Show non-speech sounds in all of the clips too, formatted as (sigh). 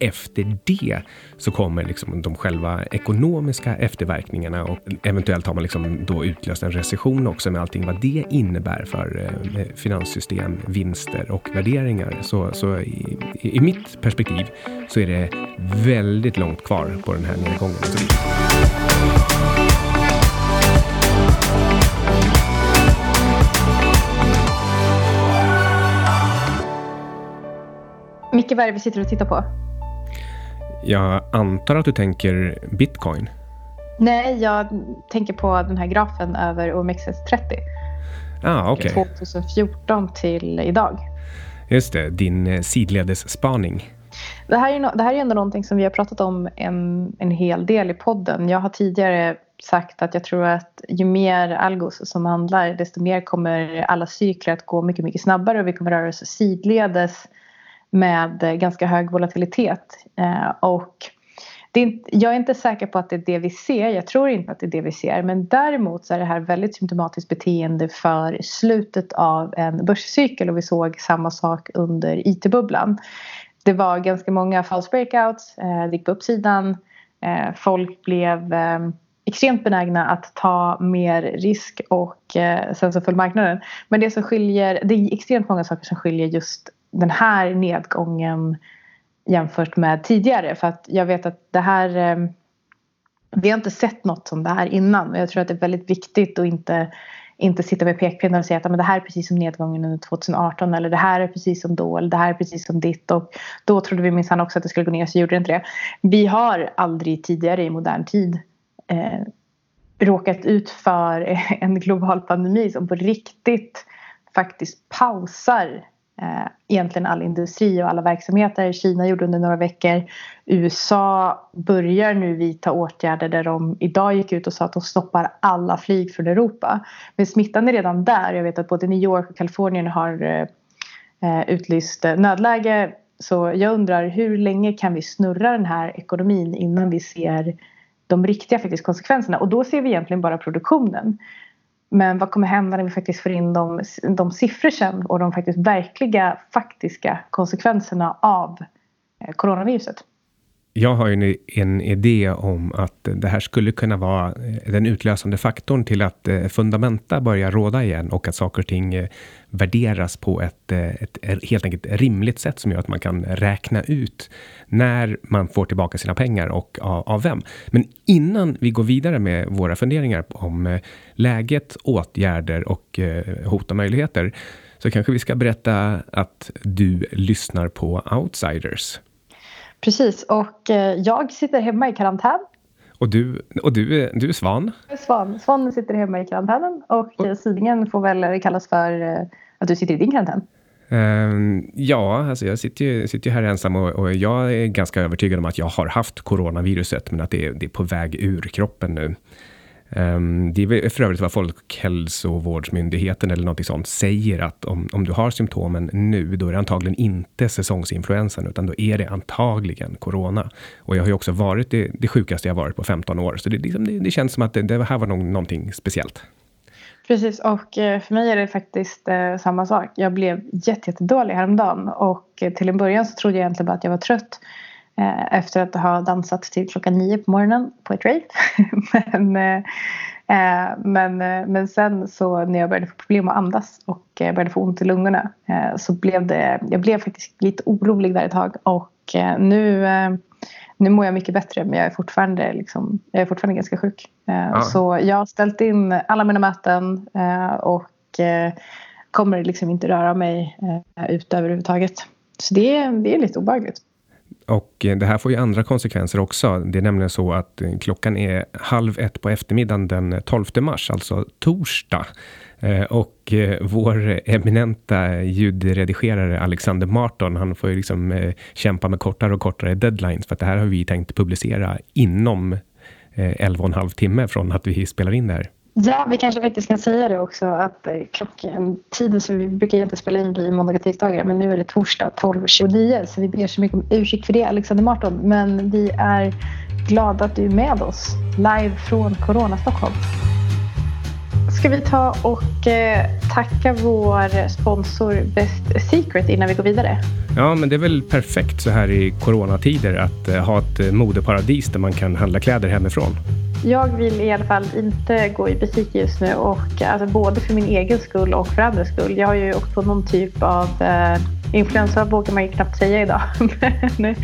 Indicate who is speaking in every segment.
Speaker 1: efter det så kommer liksom de själva ekonomiska efterverkningarna och eventuellt har man liksom då utlöst en recession också med allting vad det innebär för eh, finanssystem, vinster och värderingar. Så, så i, i mitt perspektiv så är det väldigt långt kvar på den här nedgången.
Speaker 2: Micke, vad är det vi sitter och tittar på?
Speaker 1: Jag antar att du tänker bitcoin?
Speaker 2: Nej, jag tänker på den här grafen över OMXS30.
Speaker 1: Ah, okay.
Speaker 2: 2014 till idag.
Speaker 1: Just det, din eh, sidledesspaning.
Speaker 2: Det här, är, det här är ändå någonting som vi har pratat om en, en hel del i podden. Jag har tidigare sagt att jag tror att ju mer algos som handlar desto mer kommer alla cykler att gå mycket, mycket snabbare och vi kommer röra oss sidledes med eh, ganska hög volatilitet. Eh, och är, jag är inte säker på att det är det vi ser. Jag tror inte att det är det vi ser. Men däremot så är det här väldigt symptomatiskt beteende för slutet av en börscykel och vi såg samma sak under IT-bubblan. Det var ganska många false breakouts, eh, det gick på uppsidan. Folk blev extremt benägna att ta mer risk och sen så föll marknaden. Men det som skiljer, det är extremt många saker som skiljer just den här nedgången jämfört med tidigare. För att jag vet att det här... Ehm, vi har inte sett något som det här innan. Och jag tror att det är väldigt viktigt att inte, inte sitta med pekpinnar och säga att men det här är precis som nedgången under 2018 eller det här är precis som då eller det här är precis som ditt. Och då trodde vi minsann också att det skulle gå ner så gjorde det inte det. Vi har aldrig tidigare i modern tid eh, råkat ut för (laughs) en global pandemi som på riktigt faktiskt pausar eh, egentligen all industri och alla verksamheter. Kina gjorde under några veckor. USA börjar nu vidta åtgärder där de idag gick ut och sa att de stoppar alla flyg från Europa. Men smittan är redan där. Jag vet att både New York och Kalifornien har eh, eh utlyst eh, nödläge. Så jag undrar hur länge kan vi snurra den här ekonomin innan vi ser de riktiga faktiskt konsekvenserna? Och då ser vi egentligen bara produktionen. Men vad kommer hända när vi faktiskt får in de, de siffror sen och de faktiskt verkliga faktiska konsekvenserna av eh, coronaviruset?
Speaker 1: Jag har ju en idé om att det här skulle kunna vara eh, den utlösande faktorn till att eh, fundamenta börjar råda igen och att saker och ting eh, värderas på ett, eh, ett eh, helt enkelt rimligt sätt som gör att man kan räkna ut när man får tillbaka sina pengar och av, av vem. Men innan vi går vidare med våra funderingar om läget, åtgärder och hot och möjligheter så kanske vi ska berätta att du lyssnar på Outsiders.
Speaker 2: Precis, och eh, jag sitter hemma i karantän.
Speaker 1: Och du, och du, du är Svan?
Speaker 2: Är Svan. Svan sitter hemma i karantänen och, och Sidingen får väl kallas för eh, att du sitter i din karantän.
Speaker 1: Uh, ja, alltså jag sitter ju, sitter ju här ensam och, och, jag är ganska övertygad om att jag har haft coronaviruset, men att det är, det är på väg ur kroppen nu. Ehm, det är för övrigt vad Folkhälsovårdsmyndigheten eller något sånt säger att om, om du har symptomen nu, då är det antagligen inte säsongsinfluensan, utan då är det antagligen corona. Och jag har ju också varit det, det sjukaste jag varit på 15 år, så det, liksom, det, det känns som att det, det här var nog, någonting speciellt.
Speaker 2: Precis, och eh, för mig är det faktiskt eh, samma sak. Jag blev jättedålig häromdagen och eh, till en början så trodde jag egentligen bara att jag var trött. Eh, efter att ha dansat till klockan nio på morgonen på ett rave. (laughs) men, eh, men, eh, men sen så när jag började få problem att andas och började få ont i lungorna så blev det, jag blev faktiskt lite orolig där ett tag och nu, nu mår jag mycket bättre men jag är fortfarande, liksom, jag är fortfarande ganska sjuk. Ja. Så jag har ställt in alla mina möten och kommer liksom inte röra mig ut överhuvudtaget. Så det, det är lite obehagligt.
Speaker 1: Och eh, det här får ju andra konsekvenser också. Det är nämligen så att eh, klockan är halv ett på eftermiddagen den 12 mars, alltså torsdag. Eh, och vår eminenta ljudredigerare Alexander Marton, han får ju liksom kämpa med kortare och kortare deadlines, för att det här har vi tänkt publicera inom 11 och en halv timme från att vi spelar in det här.
Speaker 2: Ja, vi kanske faktiskt kan säga det också att eh, klockan, tiden som vi brukar inte spela in blir måndagar och tisdagar men nu är det torsdag 12.29 så vi ber så mycket om ursäkt för det Alexander Marton men vi är glada att du är med oss live från Corona Stockholm. Ska vi ta och eh, tacka vår sponsor Best Secret innan vi går vidare?
Speaker 1: Ja, men det är väl perfekt så här i coronatider att eh, ha ett eh, modeparadis där man kan handla kläder hemifrån.
Speaker 2: Jag vill i alla fall inte gå i butik just nu och alltså, både för min egen skull och för andras skull. Jag har ju åkt på någon typ av eh, influensa vågar man ju knappt säga idag. (laughs) men, eh,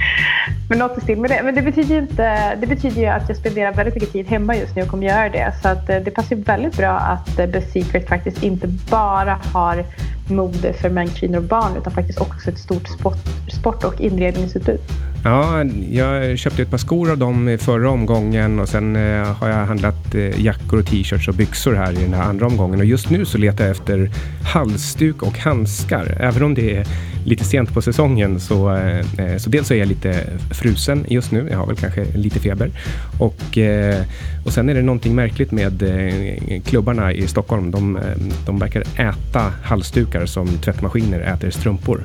Speaker 2: men något i stil med det. Men det betyder ju inte, det betyder ju att jag spenderar väldigt mycket tid hemma just nu och kommer göra det. Så att, eh, det passar ju väldigt bra att eh, Best Secret faktiskt inte bara har mode för män, kvinnor och barn utan faktiskt också ett stort sport, sport och inredningsutbud.
Speaker 1: Ja, jag köpte ett par skor av dem i förra omgången och sen har jag handlat jackor och t-shirts och byxor här i den här andra omgången. Och just nu så letar jag efter halsduk och handskar. Även om det är lite sent på säsongen så, eh, så dels är jag lite frusen just nu. Jag har väl kanske lite feber. Och, eh, och sen är det någonting märkligt med eh, klubbarna i Stockholm. De, eh, de verkar äta halsdukar som tvättmaskiner äter strumpor.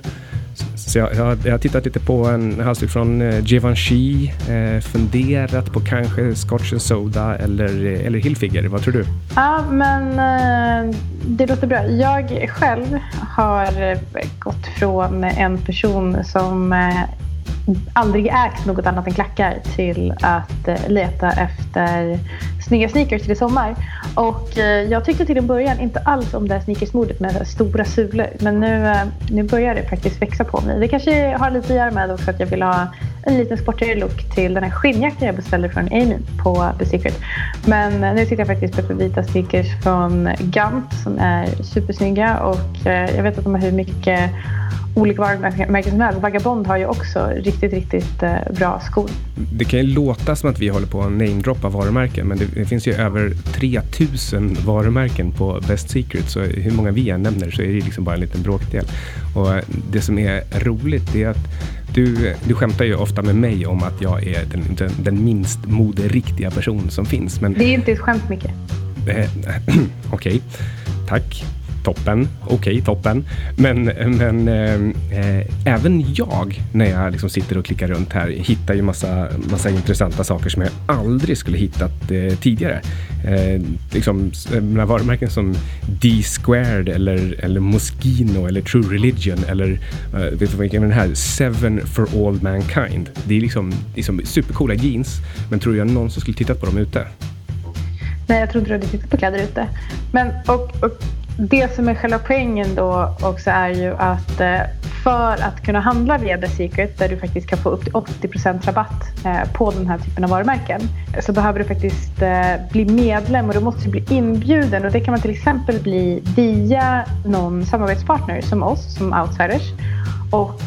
Speaker 1: Så jag, jag, jag har tittat lite på en halsduk från eh, Givenchy, eh, funderat på kanske Scotch and Soda eller, eh, eller Hilfiger. Vad tror du?
Speaker 2: Ja, men eh, det låter bra. Jag själv har eh, gått från en person som eh, aldrig ägt något annat än klackar till att eh, leta efter snygga sneakers till i sommar. Och eh, jag tyckte till en början inte alls om det här sneakersmodet med stora sulor. Men nu, eh, nu börjar det faktiskt växa på mig. Det kanske har lite att göra med också att jag vill ha en liten sportigare look till den här skinnjackan jag beställde från Amy på The Secret. Men eh, nu sitter jag faktiskt på vita sneakers från Gant som är supersnygga och eh, jag vet att de har hur mycket olika varumärken som helst. Vagabond har ju också riktigt, riktigt eh, bra skor.
Speaker 1: Det kan ju låta som att vi håller på att namedroppa varumärken, men det, det, finns ju över 3000 varumärken på Best Secret, så hur många vi än nämner så är det liksom bara en liten bråkdel. Och det som är roligt är att du, du skämtar ju ofta med mig om att jag är den, den, den minst moderiktiga person som finns. Men,
Speaker 2: det är inte ett skämt, Micke.
Speaker 1: Eh, (clears throat) Okej, okay. tack toppen, okej okay, toppen. Men, men eh, eh, även jag, när jag liksom sitter och klickar runt här, hittar ju massa, massa intressanta saker som jag aldrig skulle hittat eh, tidigare. Eh, liksom, eh, varumärken som D-squared eller, eller Moschino eller True Religion eller eh, vet du vad den här Seven for all mankind. Det är liksom, liksom supercoola jeans, men tror jag någon som skulle tittat på dem ute?
Speaker 2: Nej, jag tror inte du hade tittat på kläder ute. Men, och, och det som är själva poängen då också är ju att eh, för att kunna handla via The Secret där du faktiskt kan få upp till 80 rabatt eh, på den här typen av varumärken så behöver du faktiskt eh, bli medlem och du måste bli inbjuden och det kan man till exempel bli via någon samarbetspartner som oss som outsiders. Och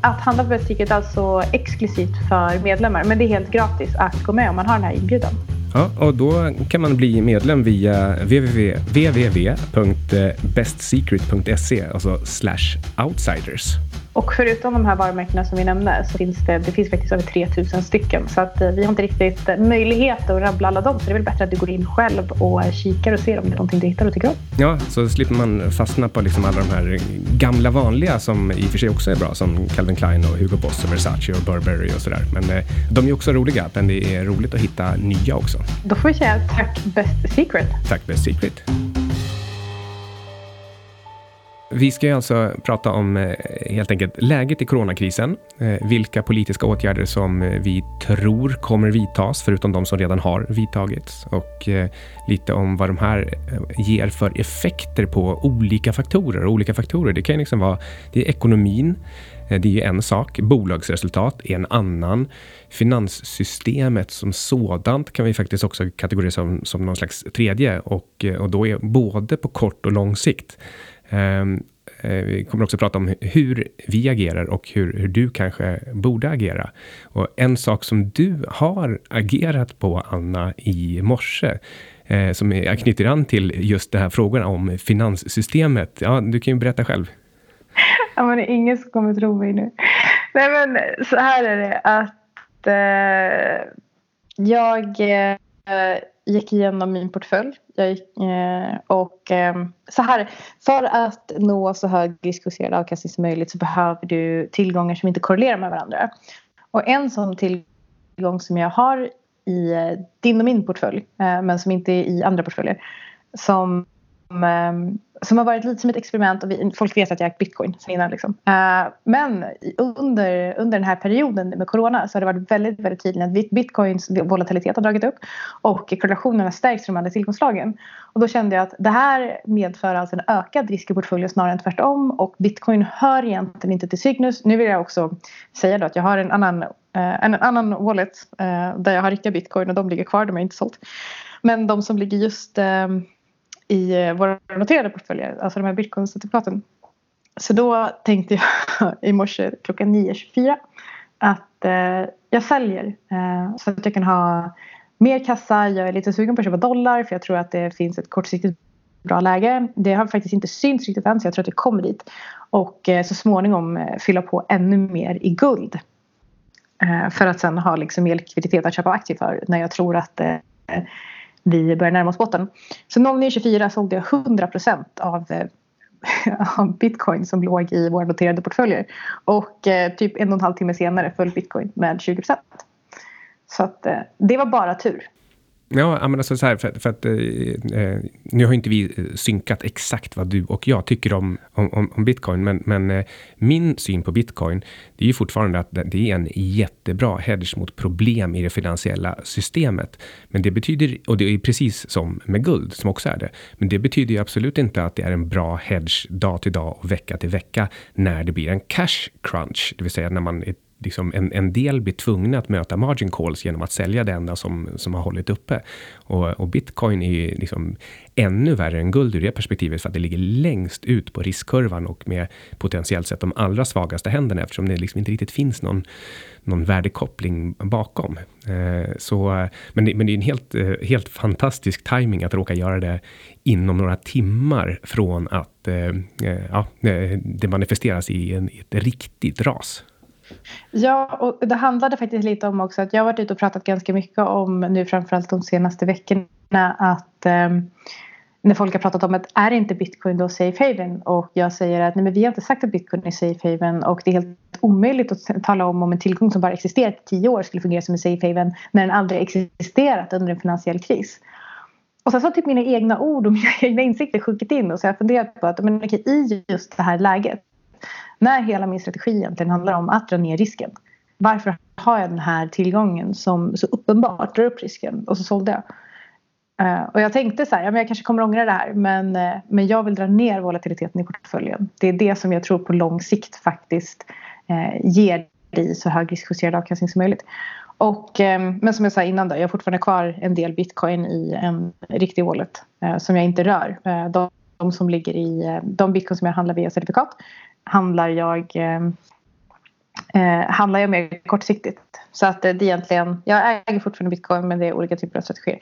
Speaker 2: att handla på The Secret är alltså exklusivt för medlemmar men det är helt gratis att gå med om man har den här inbjudan.
Speaker 1: Ja, och då kan man bli medlem via www.bestsecret.se, eh, alltså slash outsiders.
Speaker 2: Och förutom de här varumärkena som vi nämnde så finns det, det finns faktiskt över 3000 stycken. Så att eh, vi har inte riktigt möjlighet att rabbla alla dem. Så det är väl bättre att du går in själv och kikar och ser om det är någonting du hittar och tycker om.
Speaker 1: Ja, så slipper man fastna på liksom alla de här gamla vanliga som i och för sig också är bra. Som Calvin Klein och Hugo Boss och Versace och Burberry och sådär. Men eh, de är också roliga. Men det är roligt att hitta nya också.
Speaker 2: Då får vi säga tack Best Secret.
Speaker 1: Tack Best Secret. Vi ska ju alltså prata om eh, helt enkelt läget i coronakrisen, eh, vilka politiska åtgärder som eh, vi tror kommer vidtas, förutom de som redan har vidtagits och lite om vad de här ger för effekter på olika faktorer. Olika faktorer, det kan liksom vara det är ekonomin, det är en sak. Bolagsresultat är en annan. Finanssystemet som sådant kan vi faktiskt också kategorisera som, som någon slags tredje och, och då är både på kort och lång sikt. Ehm, eh, vi kommer också prata om hur vi agerar och hur, hur, du kanske borde agera. Och en sak som du har agerat på, Anna, i morse, eh, som knyter an till just den här frågan om finanssystemet. Ja, du kan ju berätta själv.
Speaker 2: Ja, men det är ingen som kommer tro mig nu. Nej, men så här är det att eh, jag eh, Eh, gick igenom min portfölj. Jag gick, eh, och eh, så här, för att nå så hög riskjusterad avkastning som möjligt så behöver du tillgångar som inte korrelerar med varandra. Och en sån tillgång som jag har i eh, din och min portfölj, eh, men som inte är i andra portföljer, som ehm, som har varit lite som ett experiment och vi, folk vet att jag ägt bitcoin sen innan. Liksom. Uh, men under, under den här perioden med corona så har det varit väldigt, väldigt tydligt att bitcoins volatilitet har dragit upp och korrelationerna stärks från de andra tillgångsslagen. Och då kände jag att det här medför alltså en ökad risk i portföljen snarare än tvärtom och bitcoin hör egentligen inte till Cygnus. Nu vill jag också säga då att jag har en annan, uh, en annan wallet uh, där jag har riktiga bitcoin och de ligger kvar, de har inte sålt. Men de som ligger just i eh, våra noterade portföljer, alltså de här bitcoin-certifikaten. Så då tänkte jag (laughs) i morse klockan 9.24 att eh, jag säljer eh, så att jag kan ha mer kassa. Jag är lite sugen på att köpa dollar för jag tror att det finns ett kortsiktigt bra läge. Det har faktiskt inte synts riktigt än så jag tror att det kommer dit. Och eh, så småningom eh, fylla på ännu mer i guld. Eh, för att sen ha liksom mer likviditet att köpa aktier för när jag tror att eh, vi börjar närma oss botten. Så 09.24 sålde jag 100 av eh, (laughs) av bitcoin som låg i våra noterade portföljer. Och eh, typ en och en halv timme senare föll bitcoin med 20% Så att, eh, det var bara tur.
Speaker 1: Ja, men alltså så här, för, för att eh, eh nu har inte vi eh, synkat exakt vad du och jag tycker om, om, om bitcoin, men, men eh, min syn på bitcoin, det är ju fortfarande att det är en jättebra hedge mot problem i det finansiella systemet. Men det betyder, och det är precis som med guld, som också är det, men det betyder ju absolut inte att det är en bra hedge dag till dag och vecka till vecka när det blir en cash crunch, det vill säga när man är liksom en, en del blir tvungna att möta margin calls genom att sälja det enda som, som har hållit uppe. Och, och bitcoin är liksom ännu värre än guld ur det perspektivet för att det ligger längst ut på riskkurvan och med potentiellt sett de allra svagaste händerna eftersom det liksom inte riktigt finns någon, någon värdekoppling bakom. Eh, så, men, det, men det är en helt, eh, helt fantastisk timing att råka göra det inom några timmar från att eh, eh ja, eh, det manifesteras i, en, i ett riktigt ras.
Speaker 2: Ja, och det handlade faktiskt lite om också att jag har varit ute och pratat ganska mycket om nu framförallt de senaste veckorna att eh, när folk har pratat om att är inte bitcoin då safe haven? Och jag säger att nej men vi har inte sagt att bitcoin är safe haven och det är helt omöjligt att tala om om en tillgång som bara existerat i tio år skulle fungera som en safe haven när den aldrig existerat under en finansiell kris. Och sen så har typ mina egna ord och (laughs) mina egna insikter sjunkit in och så har jag funderat på att men, okej, i just det här läget när hela min strategi egentligen handlar om att dra ner risken. Varför har jag den här tillgången som så uppenbart drar upp risken? Och så sålde jag. Uh, och jag tänkte så här, ja, men jag kanske kommer ångra det här men, uh, men jag vill dra ner volatiliteten i portföljen. Det är det som jag tror på lång sikt faktiskt uh, ger dig så hög riskjusterad avkastning som möjligt. Och, men som jag sa innan då, jag har fortfarande kvar en del bitcoin i en riktig wallet som jag inte rör. De, de som ligger i de bitcoin som jag handlar via certifikat handlar jag eh, eh, handlar jag mer kortsiktigt. Så att eh, det är egentligen, jag äger fortfarande bitcoin men det är olika typer av strategier.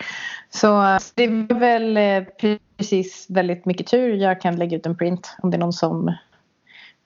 Speaker 2: Så eh, det är väl eh, precis väldigt mycket tur. Jag kan lägga ut en print om det är någon som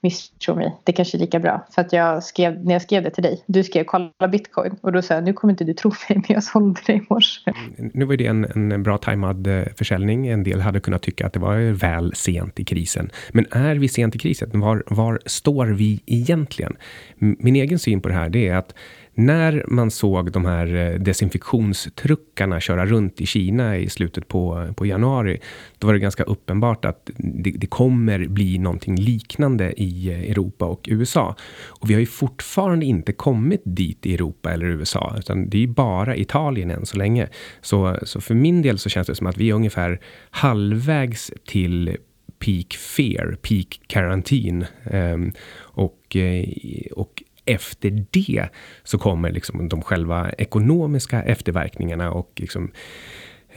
Speaker 2: Misstro mig. Det kanske är lika bra. För att jag skrev, när jag skrev det till dig, du skrev kolla bitcoin och då sa jag nu kommer inte du tro (laughs) mig men jag sålde det i morse.
Speaker 1: Nu var det en, en bra tajmad eh, försäljning. En del hade kunnat tycka att det var väl sent i krisen. Men är vi sent i krisen? Var, var står vi egentligen? Min egen syn på det här det är att när man såg de här eh, desinfektionstruckarna köra runt i Kina i slutet på, på januari, då var det ganska uppenbart att det, det, kommer bli någonting liknande i eh, Europa och USA. Och vi har ju fortfarande inte kommit dit i Europa eller USA, utan det är bara Italien än så länge. Så, så för min del så känns det som att vi är ungefär halvvägs till peak fear, peak karantin. Um, ehm, och, eh, och efter det så kommer liksom de själva ekonomiska efterverkningarna och liksom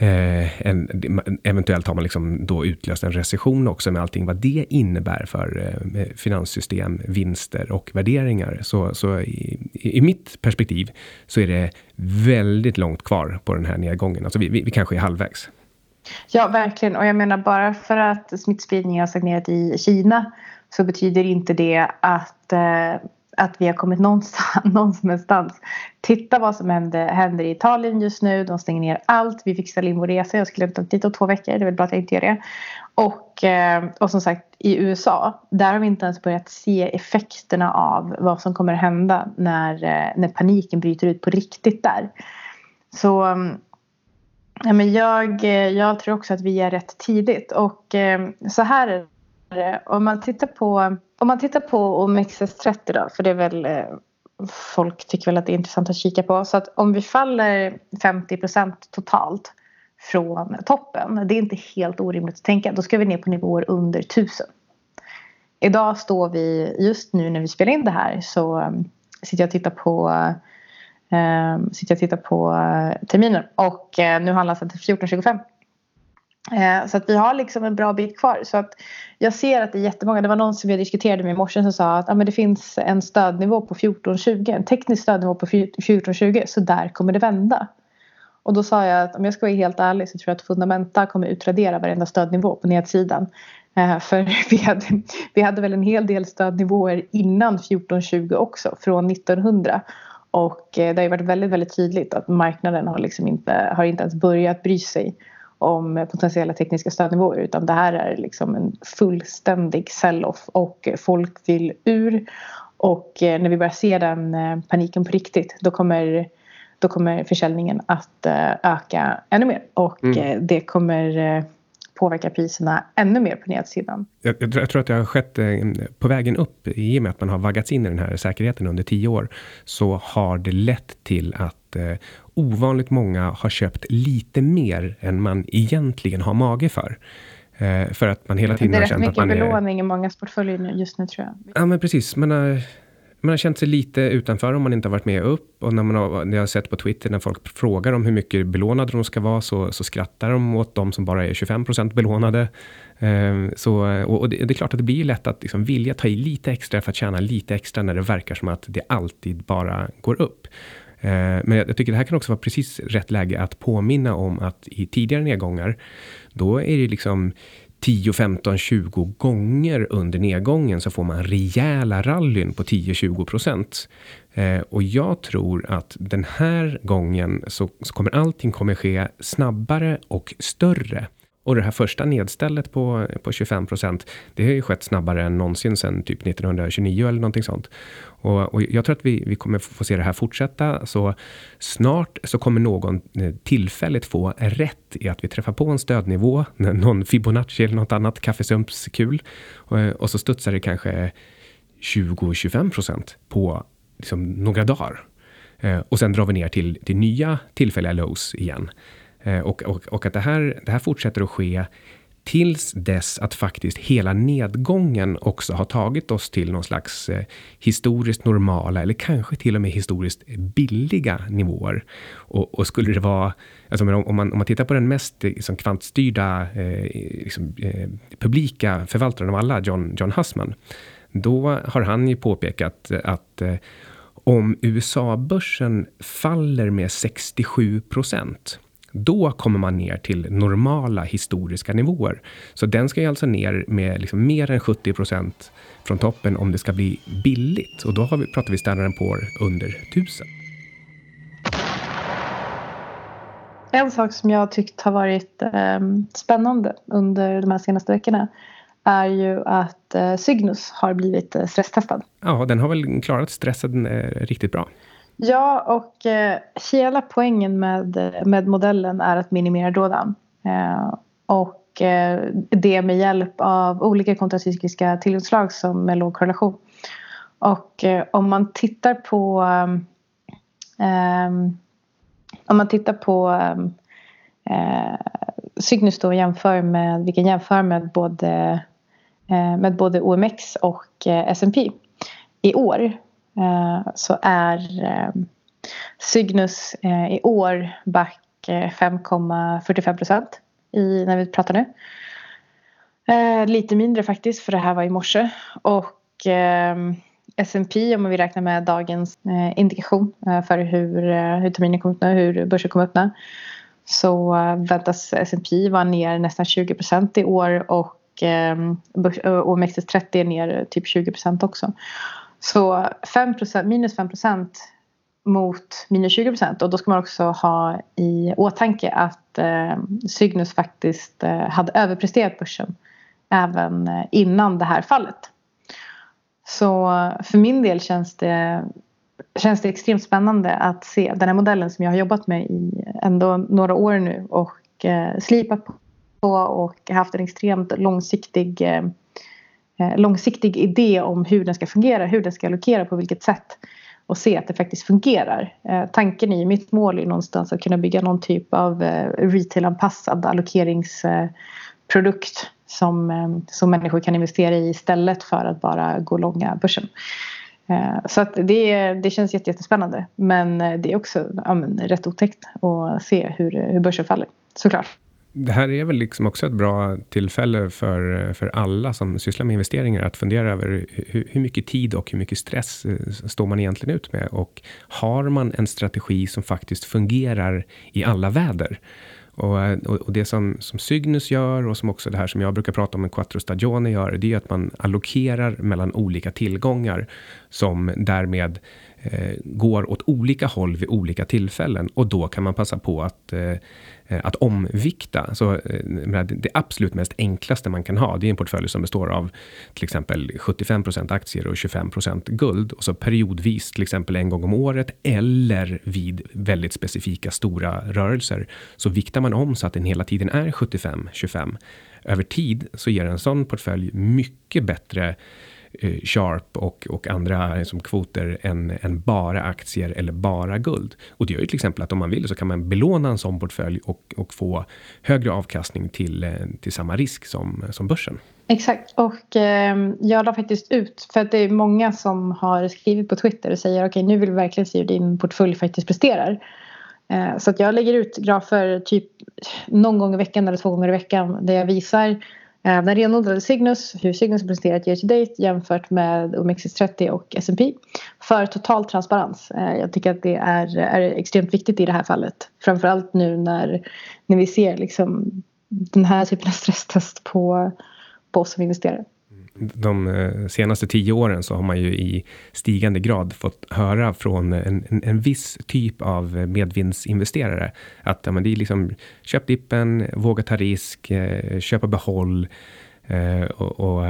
Speaker 1: Eh, en, eventuellt har man liksom då utlöst en recession också med allting vad det innebär för eh, finanssystem, vinster och värderingar. Så, så i, i, mitt perspektiv så är det väldigt långt kvar på den här nedgången. Alltså vi, vi, vi kanske är halvvägs.
Speaker 2: Ja, verkligen. Och jag menar bara för att smittspridningen har stagnerat i Kina så betyder inte det att eh, att vi har kommit någonstans. (laughs) någonstans. Titta vad som händer, händer i Italien just nu. De stänger ner allt. Vi fixar in vår resa. Jag skulle ha dit om två veckor. Det är väl bra att jag inte gör det. Och, eh, och som sagt i USA. Där har vi inte ens börjat se effekterna av vad som kommer hända när, eh, när paniken bryter ut på riktigt där. Så mm, Ja, men jag, eh, jag tror också att vi är rätt tidigt. Och så här är. Om man tittar på, om man tittar på OMXS30 då, för det är väl eh, folk tycker väl att det är intressant att kika på. Så att om vi faller 50% totalt från toppen, det är inte helt orimligt att tänka, då ska vi ner på nivåer under 1000. Idag står vi, just nu när vi spelar in det här så eh, sitter jag och tittar på eh, sitter jag och tittar på terminen och nu handlas det till 1425. Eh, så att vi har liksom en bra bit kvar. Så att jag ser att det är jättemånga. Det var någon som jag diskuterade med i morse som sa att ah, men det finns en stödnivå på 1420. En teknisk stödnivå på 1420. Så där kommer det vända. Och då sa jag att om jag ska vara helt ärlig så tror jag att fundamenta kommer utradera varenda stödnivå på nedsidan. Eh, för (laughs) vi hade, vi hade väl en hel del stödnivåer innan 1420 också, från 1900. Och eh, det har ju varit väldigt, väldigt tydligt att marknaden har, liksom inte, har inte ens börjat bry sig om potentiella tekniska stödnivåer utan det här är liksom en fullständig sell-off och folk vill ur. Och eh, när vi börjar se den paniken på riktigt då kommer då kommer försäljningen att öka ännu mer och mm. det kommer påverkar priserna ännu mer på nedsidan.
Speaker 1: Jag, jag, jag, tror att det har skett eh, på vägen upp, i och med att man har vaggats in i den här säkerheten under tio år, så har det lett till att eh, ovanligt många har köpt lite mer än man egentligen har mage för. Eh, för att man hela tiden har känt att man
Speaker 2: är... Det är mycket belåning i mångas portföljer just nu tror jag.
Speaker 1: Ja, men precis. Man har man har känt sig lite utanför om man inte har varit med upp. Och när man har, när jag har sett på Twitter när folk frågar om hur mycket belånade de ska vara så, så skrattar de åt de som bara är 25 belånade. Eh, så, och, och det, det, är klart att det blir lätt att liksom vilja ta i lite extra för att tjäna lite extra när det verkar som att det alltid bara går upp. Eh, men jag, jag tycker det här kan också vara precis rätt läge att påminna om att i tidigare nedgångar, då är det liksom 10, 15, 20 gånger under nedgången så får man rejäla rallyn på 10-20 procent. Eh, och jag tror att den här gången så, så kommer allting kommer ske snabbare och större. Och det här första nedstället på, på 25 procent, det har ju skett snabbare än någonsin sedan typ 1929 eller någonting sånt. Och, och, jag tror att vi, vi kommer få se det här fortsätta. Så snart så kommer någon eh, tillfälligt få rätt i att vi träffar på en stödnivå, (laughs) någon Fibonacci eller något annat kaffesumpskul. Och, och så studsar det kanske 20-25 procent på liksom några dagar. Eh, och sen drar vi ner till, till nya tillfälliga lows igen. Eh, och, och, och att det här, det här fortsätter att ske tills dess att faktiskt hela nedgången också har tagit oss till någon slags eh, historiskt normala eller kanske till och med historiskt billiga nivåer. Och, och skulle det vara, alltså om, man, om man tittar på den mest eh, liksom, kvantstyrda eh, liksom, eh, publika förvaltaren av alla, John, John Hussman, då har han ju påpekat att eh, om USA-börsen faller med 67 procent då kommer man ner till normala historiska nivåer. Så den ska ju alltså ner med liksom mer än 70 procent från toppen om det ska bli billigt. Och då har vi, pratar vi Standard Poor under 1000.
Speaker 2: En sak som jag tyckt har varit eh, spännande under de här senaste veckorna är ju att eh, Cygnus har blivit eh, stresstestad.
Speaker 1: Ja, den har väl klarat stressen eh, riktigt bra.
Speaker 2: Ja, och eh, hela poängen med, med modellen är att minimera dådan. Eh, och eh, det med hjälp av olika kontracykliska tillslag som med låg korrelation. Och eh, om man tittar på eh, ehm, om man tittar på eh, eh Cygnus då jämför med, vi kan jämföra med både, eh, med både OMX och eh, S&P i år Eh, så är eh, Cygnus eh, i år back eh, 5,45 procent när vi pratar nu. Eh, lite mindre faktiskt för det här var i morse. Och S&P om vi räknar med dagens indikation för hur, hur terminen kommer öppna, hur börsen kommer öppna. Så väntas S&P vara ner nästan 20 procent i år och OMXS30 är ner typ 20 procent också. Så 5%, minus 5% mot minus 20 procent. och då ska man också ha i åtanke att eh, Cygnus faktiskt eh, hade överpresterat börsen även eh, innan det här fallet. Så för min del känns det känns det extremt spännande att se den här modellen som jag har jobbat med i ändå några år nu och eh, slipat på och haft en extremt långsiktig eh, Eh, långsiktig idé om hur den ska fungera, hur den ska allokera på vilket sätt och se att det faktiskt fungerar. Eh, tanken i mitt mål är någonstans att kunna bygga någon typ av eh, retailanpassad allokeringsprodukt eh, som, eh, som människor kan investera i istället för att bara gå långa börsen. Eh, så att det, det känns jättespännande men det är också ja, men, rätt otäckt att se hur, hur börsen faller, såklart
Speaker 1: det här är väl liksom också ett bra tillfälle för, för alla som sysslar med investeringar att fundera över hur, hur, mycket tid och hur mycket stress eh, står man egentligen ut med? Och har man en strategi som faktiskt fungerar i alla väder? Eh, och, och, det som, som Cygnus gör och som också det här som jag brukar prata om med Quattro Stagione gör, det är att man allokerar mellan olika tillgångar som därmed eh, går åt olika håll vid olika tillfällen. Och då kan man passa på att Eh, Eh, att omvikta. Så eh, det absolut mest enklaste man kan ha, det är en portfölj som består av till exempel 75% aktier och 25% guld. Och så periodvis, till exempel en gång om året, eller vid väldigt specifika stora rörelser, så viktar man om så att den hela tiden är 75-25. Över tid så ger en sån portfölj mycket bättre Eh, Sharp och, och andra liksom, kvoter än, än bara aktier eller bara guld. Och det gör ju till exempel att om man vill så kan man belåna en sån portfölj och, och få högre avkastning till, eh, till samma risk som, som börsen.
Speaker 2: Exakt och eh, jag la faktiskt ut för att det är många som har skrivit på Twitter och säger okej okay, nu vill vi verkligen se hur din portfölj faktiskt presterar. Eh, så att jag lägger ut grafer typ någon gång i veckan eller två gånger i veckan där jag visar Eh, den renodlade Cygnus, hur Cygnus presenterat year to date jämfört med OMXS30 och S&P för total transparens. Eh, jag tycker att det är, är extremt viktigt i det här fallet. Framförallt nu när, när vi ser liksom den här typen av stresstest på, på oss som investerare
Speaker 1: de eh, senaste tio åren så har man ju i stigande grad fått höra från en, en, en viss typ av medvindsinvesterare att ja, men det är liksom köp dippen, våga ta risk, eh, köpa behåll. Eh, och, och,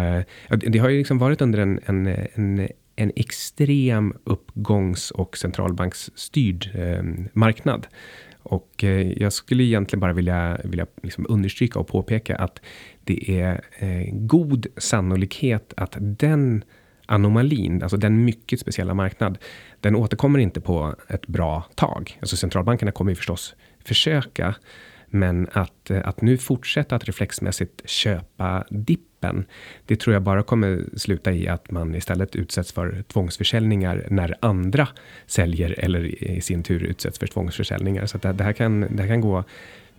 Speaker 1: det har ju liksom varit under en, en, en, en extrem uppgångs och centralbanksstyrd marknad. Och eh, jag skulle egentligen bara vilja, vilja liksom understryka och påpeka att det är eh, god sannolikhet att den anomalin, alltså den mycket speciella marknad, den återkommer inte på ett bra tag. Alltså centralbankerna kommer ju förstås försöka, men att, eh, att nu fortsätta att reflexmässigt köpa dippen, det tror jag bara kommer sluta i att man istället utsätts för tvångsförsäljningar när andra säljer eller i sin tur utsätts för tvångsförsäljningar. Så det, det, här kan, det här kan gå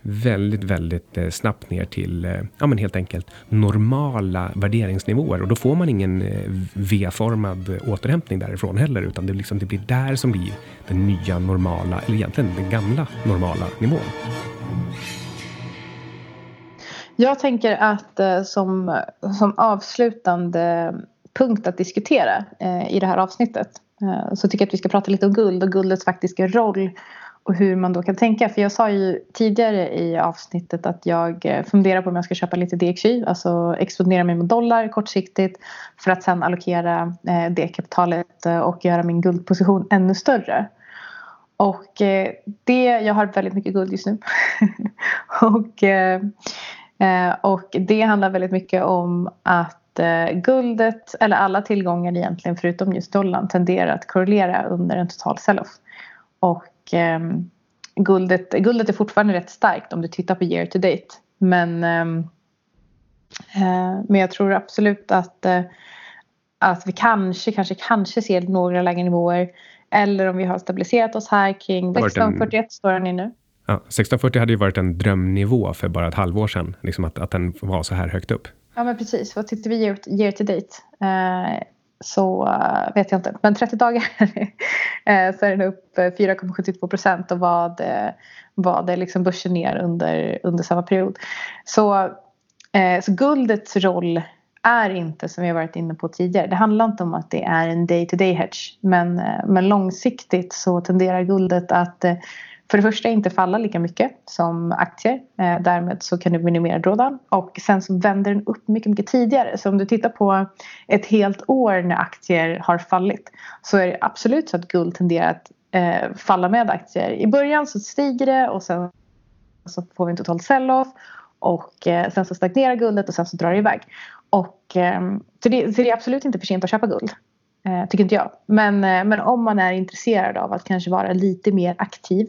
Speaker 1: väldigt, väldigt eh, snabbt ner till, eh, ja men helt enkelt normala värderingsnivåer. Och då får man ingen eh, V-formad återhämtning därifrån heller, utan det, liksom, det blir där som blir den nya normala, eller egentligen den gamla normala nivån.
Speaker 2: Jag tänker att eh, som, som avslutande punkt att diskutera eh, i det här avsnittet eh, så tycker jag att vi ska prata lite om guld och guldets faktiska roll och hur man då kan tänka. För jag sa ju tidigare i avsnittet att jag eh, funderar på om jag ska köpa lite DXY, alltså exponera mig mot dollar kortsiktigt för att sen allokera eh, det kapitalet eh, och göra min guldposition ännu större. Och det, jag har väldigt mycket guld just nu. (laughs) och, och det handlar väldigt mycket om att guldet, eller alla tillgångar egentligen förutom just dollarn, tenderar att korrelera under en total sell-off. Och eh, guldet, guldet är fortfarande rätt starkt om du tittar på year to date. Men, ehm, eh, men jag tror absolut att, eh, att vi kanske, kanske, kanske ser några lägre nivåer. Eller om vi har stabiliserat oss här kring 1641 står den i nu.
Speaker 1: Ja, 1640 hade ju varit en drömnivå för bara ett halvår sedan, liksom att, att den var så här högt upp.
Speaker 2: Ja men precis, vad tittar vi year, year to date? Eh, så uh, vet jag inte. Men 30 dagar (laughs) eh, så är den upp eh, 4,72 procent och vad, vad är liksom börsen ner under, under samma period. Så, så guldets roll är inte som vi har varit inne på tidigare. Det handlar inte om att det är en day to day hedge. Men, men långsiktigt så tenderar guldet att för det första inte falla lika mycket som aktier. Eh, därmed så kan du minimera drawdown och sen så vänder den upp mycket, mycket tidigare. Så om du tittar på ett helt år när aktier har fallit så är det absolut så att guld tenderar att eh, falla med aktier. I början så stiger det och sen så får vi en total sell-off och eh, sen så stagnerar guldet och sen så drar det iväg. Och, eh, så, det, så det är absolut inte för sent att köpa guld. Eh, tycker inte jag. Men, eh, men om man är intresserad av att kanske vara lite mer aktiv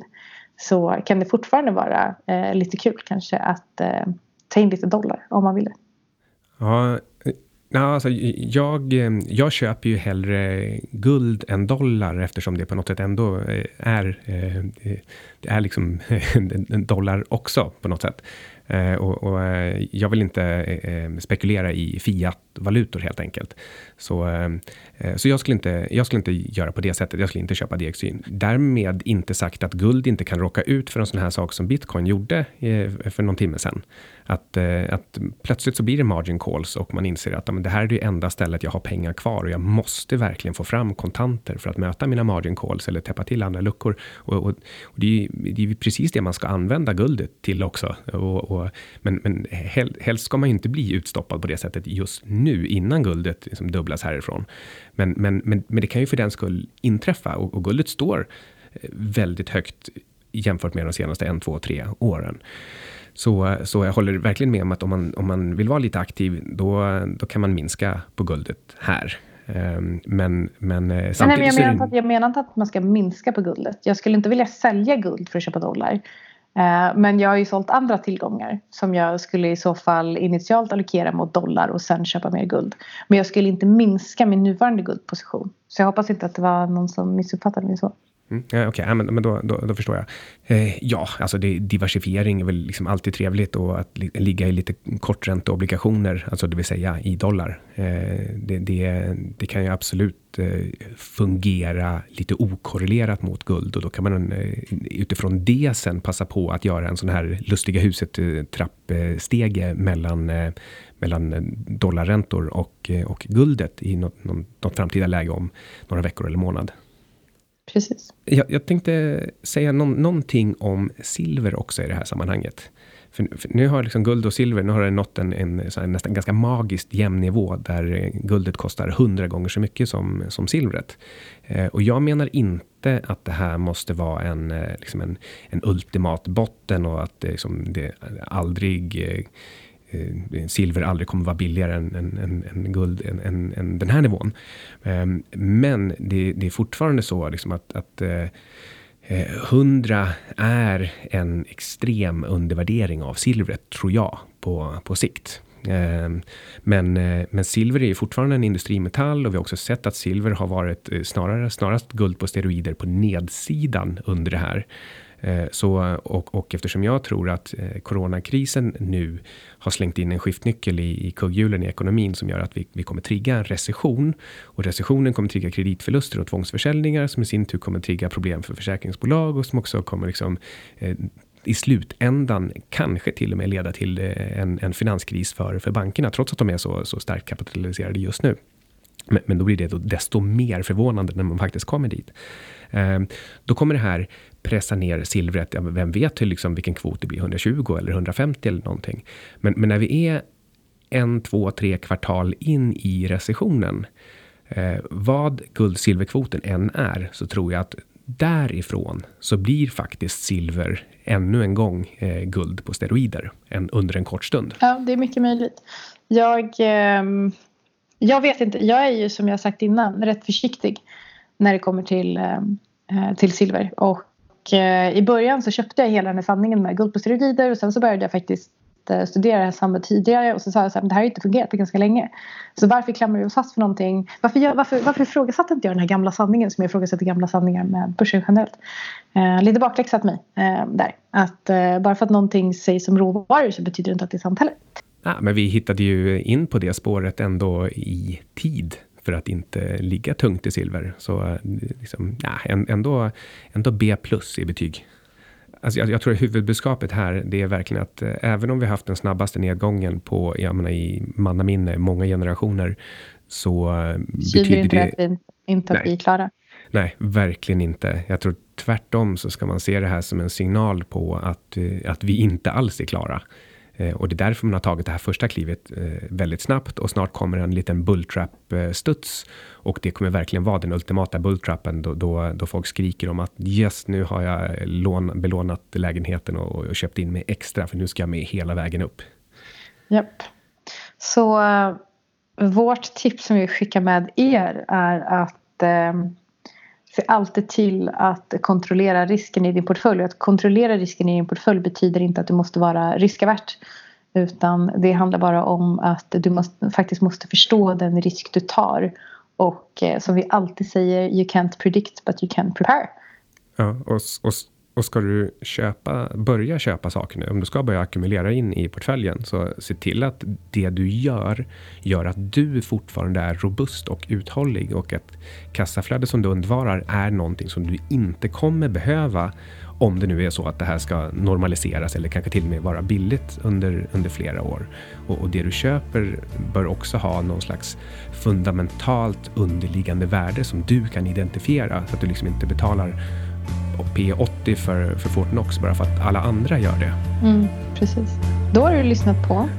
Speaker 2: så kan det fortfarande vara eh, lite kul kanske att eh, ta in lite dollar om man vill det.
Speaker 1: Ja, eh, Ja, alltså, jag, eh, jag köper ju hellre guld än dollar eftersom det på något sätt ändå eh, är, eh, det är liksom (laughs) en dollar också på något sätt. Eh, och, och, eh, jag vill inte eh, eh, spekulera i fiat-valutor helt enkelt. Så, eh, så jag, skulle inte, jag skulle inte göra på det sättet. Jag skulle inte köpa DXY. Därmed inte sagt att guld inte kan råka ut för en sån här sak som bitcoin gjorde för någon timme sedan. Att, att plötsligt så blir det margin calls och man inser att men det här är det enda stället jag har pengar kvar och jag måste verkligen få fram kontanter för att möta mina margin calls eller täppa till andra luckor. Och, och, och det, är, det är precis det man ska använda guldet till också. Och, och, men, men helst ska man ju inte bli utstoppad på det sättet just nu, innan guldet liksom dubblas härifrån. Men, men, men, men det kan ju för den skull inträffa och, och guldet står eh, väldigt högt jämfört med de senaste en, två, tre åren. Så, så jag håller verkligen med om att om man, om man vill vara lite aktiv, då, då kan man minska på guldet här. Um, men, men samtidigt...
Speaker 2: Eh, Nej, men jag, menar inte, jag menar inte att man ska minska på guldet. Jag skulle inte vilja sälja guld för att köpa dollar. Eh, men jag har ju sålt andra tillgångar som jag skulle i så fall initialt allokera mot dollar och sen köpa mer guld. Men jag skulle inte minska min nuvarande guldposition. Så jag hoppas inte att det var någon som missuppfattade mig så.
Speaker 1: Mm, Okej, okay, men, men då, då, då, förstår jag. Eh, ja, alltså det, diversifiering är väl liksom alltid trevligt och att li, ligga i lite kortränteobligationer, alltså det vill säga i dollar. Eh, det, det, det, kan ju absolut eh, fungera lite okorrelerat mot guld och då kan man eh, utifrån det sen passa på att göra en sån här lustiga huset-trappstege eh, mellan eh, mellan dollarräntor och, och guldet i något, något, något framtida läge om några veckor eller månad.
Speaker 2: Precis.
Speaker 1: Jag, jag tänkte säga no någonting om silver också i det här sammanhanget. För, för nu har liksom guld och silver nu har det nått en, en, en nästan ganska magiskt jämn nivå där guldet kostar hundra gånger så mycket som, som silvret. Eh, och jag menar inte att det här måste vara en, eh, liksom en, en ultimat botten och att det, liksom, det aldrig eh, Eh, eh, silver aldrig kommer vara billigare än, än, än, än guld, än, än, den här nivån. Ehm, men det, det, är fortfarande så liksom att, att eh, 100 är en extrem undervärdering av silvret, tror jag, på, på sikt. Ehm, men, men silver är fortfarande en industrimetall och vi har också sett att silver har varit snarare, snarast guld på steroider på nedsidan under det här. Eh, så, och, och eftersom jag tror att eh, coronakrisen nu har slängt in en skiftnyckel i, i kugghjulen i ekonomin som gör att vi, vi kommer trigga en recession. Och recessionen kommer trigga kreditförluster och tvångsförsäljningar som i sin tur kommer trigga problem för försäkringsbolag och som också kommer liksom eh, i slutändan kanske till och med leda till eh, en, en finanskris för, för bankerna, trots att de är så, så starkt kapitaliserade just nu. Men, men då blir det då desto mer förvånande när man faktiskt kommer dit. Eh, då kommer det här pressa ner silvret. Vem vet hur, liksom, vilken kvot det blir, 120 eller 150 eller någonting. Men, men när vi är en, två, tre kvartal in i recessionen, eh, vad guld-silverkvoten än är, så tror jag att därifrån så blir faktiskt silver ännu en gång eh, guld på steroider en, under en kort stund.
Speaker 2: Ja, det är mycket möjligt. Jag, eh, jag vet inte, jag är ju som jag sagt innan rätt försiktig när det kommer till, ehm, eh, till silver. Och Eh, i början så köpte jag hela den här sanningen med guld på steroider och sen så började jag faktiskt eh, studera det här samhället tidigare och så sa jag så här, det här har inte fungerat på ganska länge. Så varför klamrar vi oss fast för någonting? Varför, jag, varför, varför ifrågasatte inte jag den här gamla sanningen som jag ifrågasätter gamla sanningar med börsen generellt? Eh, lite bakläxat mig eh, där. Att eh, bara för att någonting sägs som råvaror så betyder det inte att det är sant heller.
Speaker 1: Ja, men vi hittade ju in på det spåret ändå i tid för att inte ligga tungt i silver. Så liksom, ja, ändå, ändå B plus i betyg. Alltså jag, jag, tror att huvudbudskapet här, det är verkligen att eh, även om vi haft den snabbaste nedgången på, jag menar i mannaminne, många generationer, så
Speaker 2: betyder inte det... Inte att vi är klara.
Speaker 1: Nej, verkligen inte. Jag tror tvärtom så ska man se det här som en signal på att, eh, att vi inte alls är klara. Eh, och det är därför man har tagit det här första klivet eh, väldigt snabbt och snart kommer en liten bulltrap-studs. Eh, och det kommer verkligen vara den ultimata bulltrappen då, då, då folk skriker om att yes, nu har jag lån, belånat lägenheten och, och köpt in mig extra för nu ska jag med hela vägen upp.
Speaker 2: Japp. Så vårt tips som vi skickar med er är att eh, se alltid till att kontrollera risken i din portfölj. Att kontrollera risken i din portfölj betyder inte att du måste vara riskavärt. Utan det handlar bara om att du måste, faktiskt måste förstå den risk du tar. Och eh, som vi alltid säger, you can't predict but you can prepare.
Speaker 1: Ja, och, och och ska du köpa, börja köpa saker nu, om du ska börja ackumulera in i portföljen, så se till att det du gör, gör att du fortfarande är robust och uthållig och att kassaflödet som du undvarar är någonting som du inte kommer behöva om det nu är så att det här ska normaliseras eller kanske till och med vara billigt under, under flera år. Och, och det du köper bör också ha någon slags fundamentalt underliggande värde som du kan identifiera så att du liksom inte betalar P80 för, för Fortnox bara för att alla andra gör det.
Speaker 2: Mm, precis. Då har du lyssnat på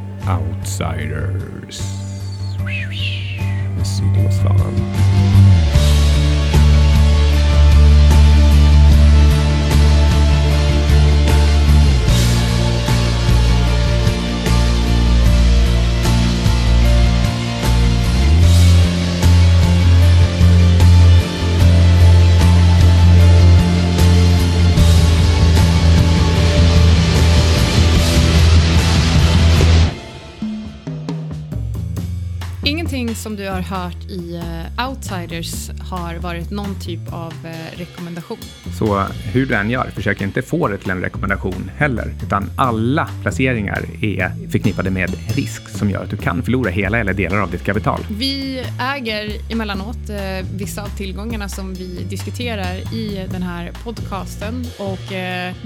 Speaker 1: Outsiders med Sydosvan.
Speaker 3: Som du har hört i uh, Outsiders har varit någon typ av uh, rekommendation.
Speaker 4: Så hur du än gör, försök inte få det till en rekommendation heller, utan alla placeringar är förknippade med risk som gör att du kan förlora hela eller delar av ditt kapital.
Speaker 3: Vi äger emellanåt uh, vissa av tillgångarna som vi diskuterar i den här podcasten och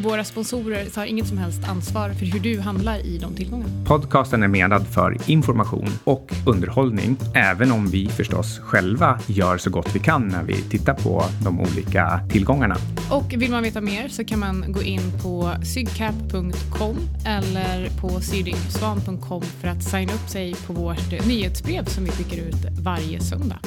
Speaker 3: våra sponsorer tar inget som helst ansvar för hur du handlar i de tillgångarna.
Speaker 4: Podcasten är menad för information och underhållning även om vi förstås själva gör så gott vi kan när vi tittar på de olika tillgångarna.
Speaker 3: Och vill man veta mer så kan man gå in på sygcap.com eller på sydingsvan.com för att signa upp sig på vårt nyhetsbrev som vi skickar ut varje söndag.